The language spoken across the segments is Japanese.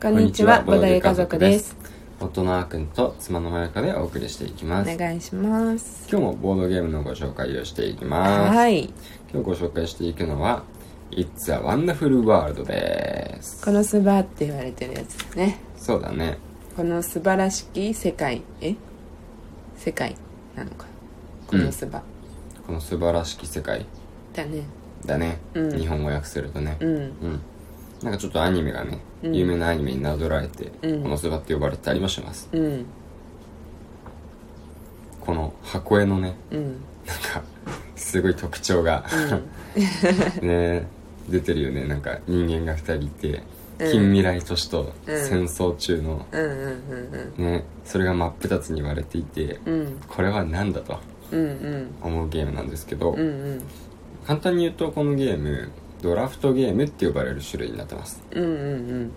こんにちは、ボドゲ家族です。夫のあーくんと妻のまやかでお送りしていきます。お願いします。今日もボードゲームのご紹介をしていきます。はい。今日ご紹介していくのは、It's a Wonderful World です。このスバって言われてるやつですね。そうだね。この素晴らしき世界、え？世界なのか。このスバ。この素晴らしき世界だね。だね。うん日本語訳するとね。うん。うん。なんかちょっとアニメがね、うん有名なアニメになぞらえて、うんこのスバって呼ばれてたりもします。うん。この箱絵のね、うん。なんか、すごい特徴が、ね出てるよねなんか人間が2人いて、うん近未来都市とうん戦争中の、うん。うん。うん。ねそれが真っ二つに割れていて、うん。うん。これは何だと。思うゲームなんですけど、うん。うん。簡単に言うとこのゲームドラフトゲームって呼ばれる種類になってますうん。うん。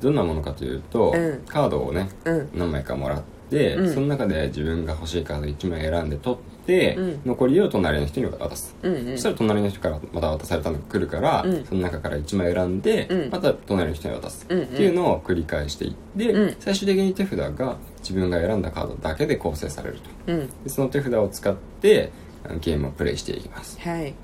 どんなものかというと、うんカードをねうん。何枚かもらって、うんその中で自分が欲しいカード1枚選んで取って、うん残りを隣の人に渡すうん。うん。そしたら隣の人からまた渡されたのが来るから、うんその中から1枚選んで、うんまた隣の人に渡す、うんうんっていうのを繰り返していって、うん最終的に手札が自分が選んだカードだけで構成されるとうん。でその手札を使ってゲームをプレイしていきますはい。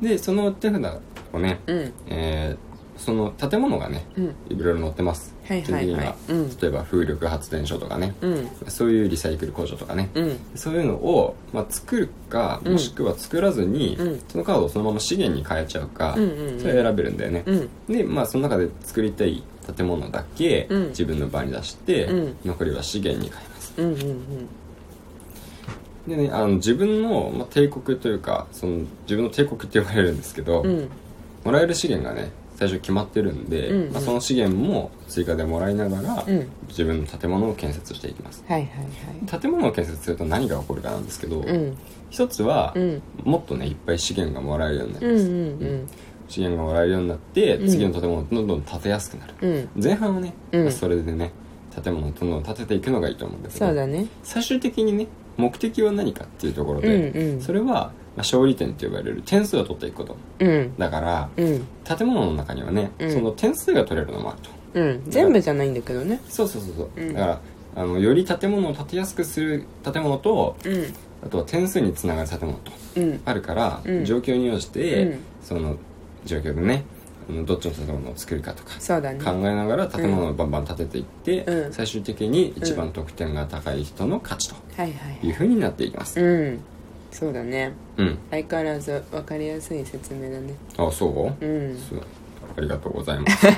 でその手札をね、うん。えーその建物がねうん。いろいろ載ってますはいはいはい例えば風力発電所とかね、うん。そういうリサイクル工場とかね、うん。そういうのを、まあ、作るかうんもしくは作らずに、うんそのカードをそのまま資源に変えちゃうか、うんうんうんそれ選べるんだよね、うん。でまあその中で作りたい建物だけうん自分の場に出して、うん残りは資源に変えますうん。うん。でねあの自分の、まあ、帝国というかその自分の帝国って呼ばれるんですけど、うん。もらえる資源がね最初決まってるんで、うんうんまあ、その資源も追加でもらいながら、うん。自分の建物を建設していきますはいはい建物を建設すると何が起こるかなんですけど、はい。うん。一つは、うん。もっとねいっぱい資源がもらえるようになりうん。うます、ん。資源がもらえるようになって、うん次の建物をどんどん建てやすくなるうん。前半はね、それでね建物をどんどん建てていくのがいいと思うんだけどそうだね。最終的にね目的は何かっていうところで、うんうんそれは、まあ、勝利点と呼ばれる点数を取っていくことうん。だからうん。建物の中にはね、うんその点数が取れるのもあるとうん。全部じゃないんだけどね。そうそうそうそう、うんだからあのより建物を建てやすくする建物とうん。あとは点数につながる建物とうん。あるから、うん状況に応じて、うんその状況でねどっちの建物を作るかとかそうだね。考えながら建物をバンバン建てていって、うん最終的に一番得点が高い人の勝ちとはいうふうになっていきますうん。そうだね。うん相変わらず分かりやすい説明だね。あそう？うん。そうありがとうございます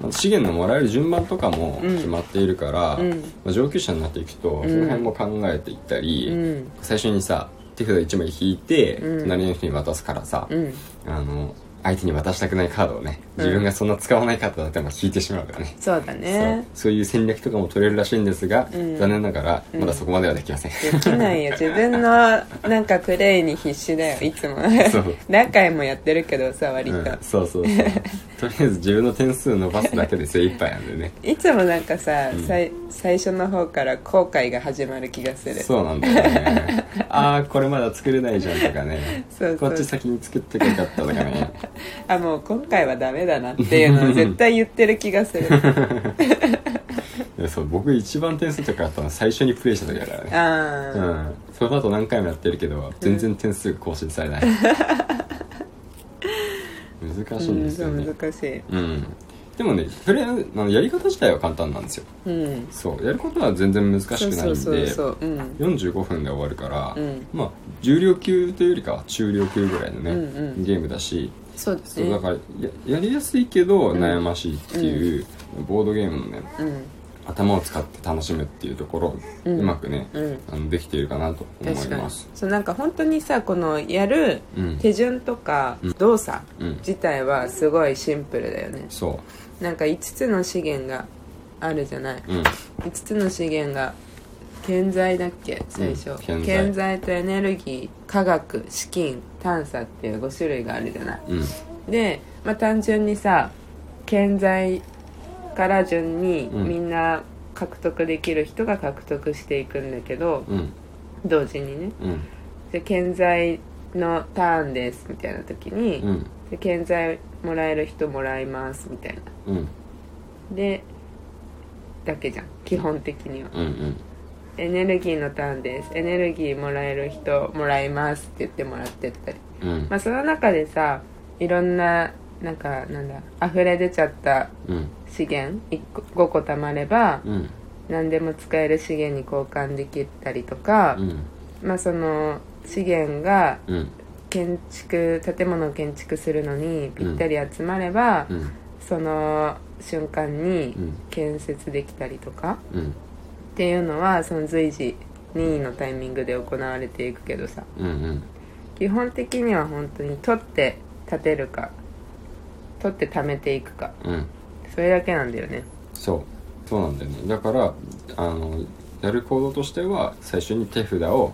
まあ資源のもらえる順番とかもうん決まっているから、うんまあ、上級者になっていくと、んその辺も考えていったり、うん。最初にさ手札1枚引いて、うん隣の人に渡すからさ、うん。あの相手に渡したくないカードをね自分がそんな使わないカードだっても引いてしまうからね、そうだね。そう。そういう戦略とかも取れるらしいんですが、うん。残念ながらうん。まだそこまではできません、できないよ。自分のなんかプレイに必死だよ。いつも。そう。何回もやってるけどさ、割と。うん、そうそうそう。とりあえず自分の点数伸ばすだけで精一杯なんでね。いつもなんかさ、うん。さい最初の方から後悔が始まる気がする。そうなんだよね。ああこれまだ作れないじゃんとかね。そうそう。こっち先に作ってくれかったとかねあ、もう今回はダメだなっていうのを 絶対言ってる気がする。そう僕一番点数高かったのは最初にプレイした時だからねああ、うんその後何回もやってるけど全然点数更新されない、難しいんですようん、ねそう難しい。うんでもねプレイあのやり方自体は簡単なんですようん。そうやることは全然難しくないんでそうそうそうそう。うん。45分で終わるから、うんまあ重量級というよりかは中量級ぐらいのね、うんうんゲームだしそうですね。だからややりやすいけど悩ましいっていう、ボードゲームのねうん。頭を使って楽しむっていうところをううんまくね、うん。あのできているかなと思います。そうなんか本当にさこのやるうん。手順とか動作うん。自体はすごいシンプルだよね。そなんか5つの資源があるじゃない、ううん。5つの資源が建材だっけ？最初、うん建材。建材とエネルギー科学資金探査っていう5種類があるじゃない？うん。で、まあ、単純にさ建材から順にうん。みんな獲得できる人が獲得していくんだけど、うん。同時にね。うん。で建材のターンですみたいな時に、うん。で建材もらえる人もらいますみたいな。うん。でだけじゃん。基本的には。うんうんエネルギーのターンです。エネルギーもらえる人もらいますって言ってもらってったり。うん。まあその中でさいろんななんかなんだ溢れ出ちゃったうん。資源1個5個貯まればうん。何でも使える資源に交換できたりとか、うん。まあその資源がうん。建築建物を建築するのにぴったり集まれば、うん。その瞬間にうん。建設できたりとかうんっていうのはその随時任意のタイミングで行われていくけどさ。うんうん。基本的には本当に取って建てるか取って貯めていくか。うん。それだけなんだよね。そう。そうなんだよね。だからあのやる行動としては最初に手札を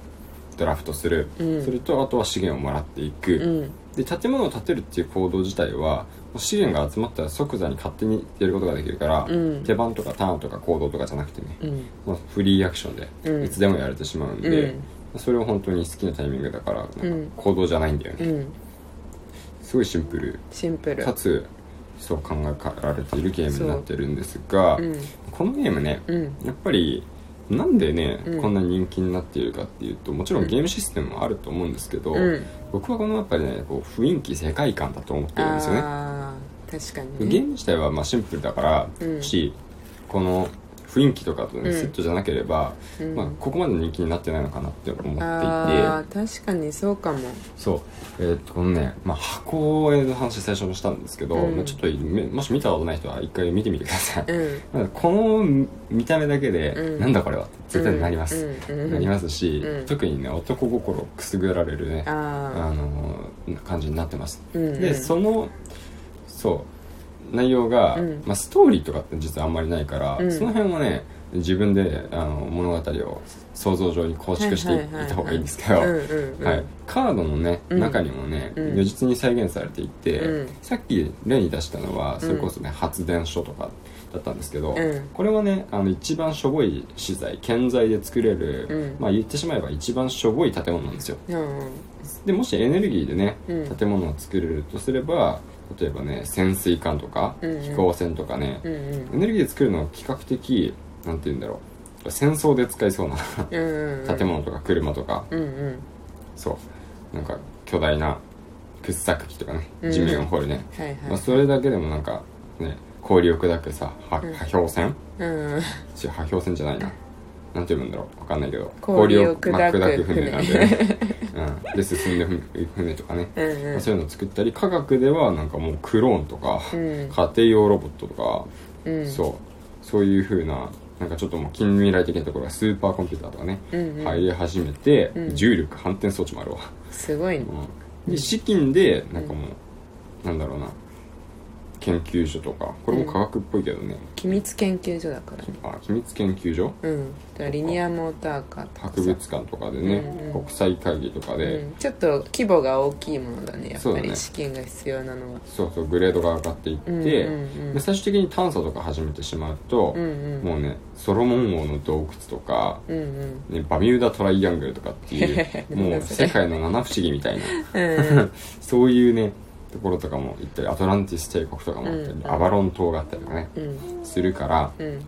ドラフトする、うん。するとあとは資源をもらっていく、うん。で建物を建てるっていう行動自体は資源が集まったら即座に勝手にやることができるから、うん。手番とかターンとか行動とかじゃなくてね、うん。まあ、フリーアクションうん。でいつでもやれてしまうんで、うん。それを本当に好きなタイミングだからなんかうん。行動じゃないんだよね、うん。すごいシンプル。シンプル。かつそう考えられているゲームになってるんですが、う。ん。このゲームねうん。やっぱりなんでね、うん。こんな人気になっているかっていうともちろんゲームシステムもあると思うんですけど、うん。僕はこのやっぱりねこう雰囲気世界観だと思ってるんですよね確かにね。ゲーム自体はまあシンプルだから、うん。しこの雰囲気とかとね、うん。セットじゃなければ、うん。まあ、ここまで人気になってないのかなって思っていて。ああ確かにそうかも。そう。えーっとこのね、まあ、箱絵の話最初にしたんですけど、うん。まあちょっとめもし見たことない人は一回見てみてください、うん。まあこの見た目だけで、うん。なんだこれは絶対になります、なりますし、うん。特にね男心をくすぐられるねああの感じになってます、あ、うん。うん、でそのそう。内容が、うん。まあ、ストーリーとかって実はあんまりないから、うん。その辺はね自分であの物語を想像上に構築していはいはいはいはい。った方がいいんですけど、うんうんうん。はい、カードのね、うん。中にもねうん。如実に再現されていて、うん。さっき例に出したのはそれこそね、発電所とかだったんですけど、うん。これはねあの一番しょぼい資材建材で作れる、うん。まあ言ってしまえば一番しょぼい建物なんですよ。うんうん。でもしエネルギーでね、うん。建物を作れるとすれば例えばね潜水艦とか、うんうん。飛行船とかね、うんエネルギーで作るのは比較的なんて言うんだろう。戦争で使いそうなうんうん建物とか車とか、うんうん。そう。なんか巨大な掘削機とかねうん。地面を掘るね、はいはい、まあ、それだけでもなんかね氷を砕くさ破氷船？うん。違う破氷船じゃないななんて読むんだろう。わかんないけど。氷を砕くまあ砕く船なんで。ね、うん、で進んで船船とかね、うんまあ、うんそういうのを作ったり科学ではなんかもうクローンとか、うん。家庭用ロボットとか、うん。そう。そういう風ななんかちょっともう近未来的なところはスーパーコンピューターとかね、うんうん。入り始めて、うん。重力反転装置もあるわ、すごいね。うん、で資金でなんかもう、なんだろうな研究所とかこれも科学っぽいけどね、機密研究所だから。ねあ秘密研究所？うん。だからリニアモーターカーとかさ。博物館とかでね、うんうん。国際会議とかで、うん、ちょっと規模が大きいものだねやっそうだね。ぱり資金が必要なのは。そうそうグレードが上がっていって、うんうんうん。で最終的に探査とか始めてしまうと、うんうん。もうねソロモン王の洞窟とか、うんうん。ね、バミューダトライアングルとかっていう もう世界の七不思議みたいな。うん。そういうねところとかも行ったりアトランティス帝国とかもあったり、うん。アバロン島があったりとかねうん。するからうん。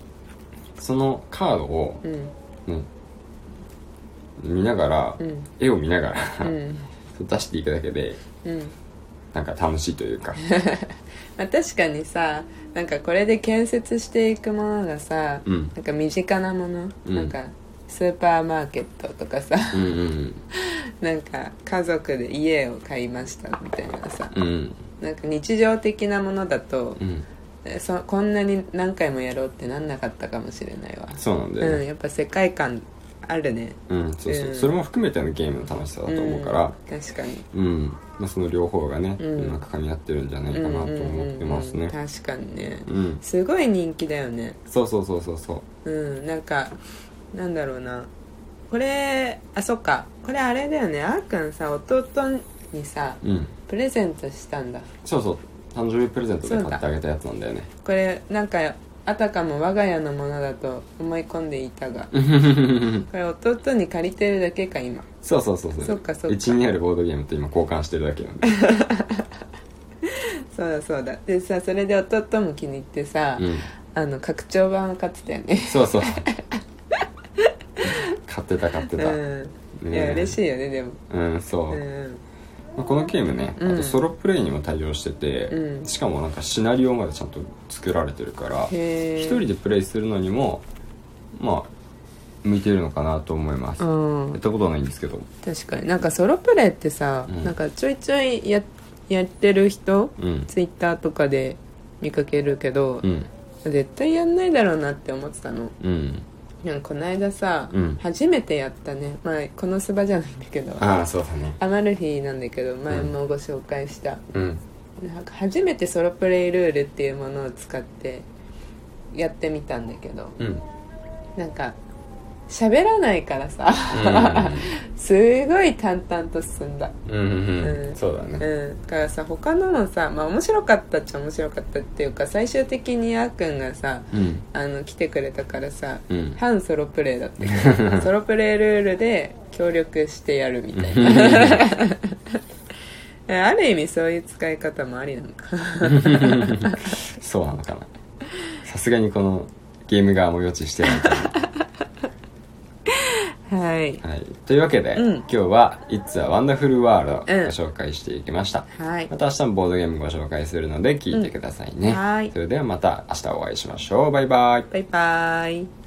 そのカードを、見ながら、うん。絵を見ながら、うん。出していくだけでうん。なんか楽しいというか。まあ、確かにさなんかこれで建設していくものがさ、うん。なんか身近なもの、うん。なんかスーパーマーケットとかさうんうん なんか家族で家を買いましたみたいなさ、うん。なんか日常的なものだとう、ん。えそこんなに何回もやろうってなんなかったかもしれないわ。そうなんだようんねやっぱ世界観あるね。うん、そうそう、うん。それも含めてのゲームの楽しさだと思うから。うん確かに。うん、まあ、その両方がね、うん。うまく噛み合ってるんじゃないかなと思ってますね。うんうんうんうん。確かにね。うん。すごい人気だよね。そうそうそうそうそう。うんなんかなんだろうなこれあそっか。これあれだよね。あーくんさ弟にさうん。プレゼントしたんだ。そうそう。誕生日プレゼントで買ってあげたやつなんだよね。これなんかあたかも我が家のものだと思い込んでいたが。これ弟に借りてるだけか今。そうそうそうそっかそっか。うちにあるボードゲームと今交換してるだけなんで。そうだそうだ。でさそれで弟も気に入ってさ、うん。あの拡張版を買ってたよね。そうそう買ってた買ってた。うん。いねや嬉しいよねでも。うんそう、うん。まあこのゲームね、うん。あとソロプレイにも対応してて、うん。しかもなんかシナリオまでちゃんと作られてるから一人でプレイするのにもまあ向いてるのかなと思います、うん。やったことはないんですけど。確かに。なんかソロプレイってさ、うん。なんかちょいちょいややってる人うん。ツイッターとかで見かけるけどう、ん。絶対やんないだろうなって思ってたの。うんなんかこの間さ、うん。初めてやったね。まあこのスバじゃないんだけど。ああそうだね。アマルフィなんだけど前もご紹介した、うん。なんか初めてソロプレイルールっていうものを使ってやってみたんだけど。うん。なんか喋らないからさ、すごい淡々と進んだ。うん。うん。うん、うんそうだね。うん。だからさ他のもさまあ面白かったっちゃ面白かったっていうか最終的にあーくんがさうん。あの来てくれたからさ、うん。反ソロプレイだった。け どソロプレイルールで協力してやるみたいな。ある意味そういう使い方もありなのか。そうなのかな。さすがにこのゲーム側も予知してないと思はい、う、はい、というわけで、うん。今日は「It's a Wonderful World」をごうん。紹介していきました、はい。また明日もボードゲームご紹介するので聞いてくださいね、うん。はい。それではまた明日お会いしましょう。バイバイ。バイバイ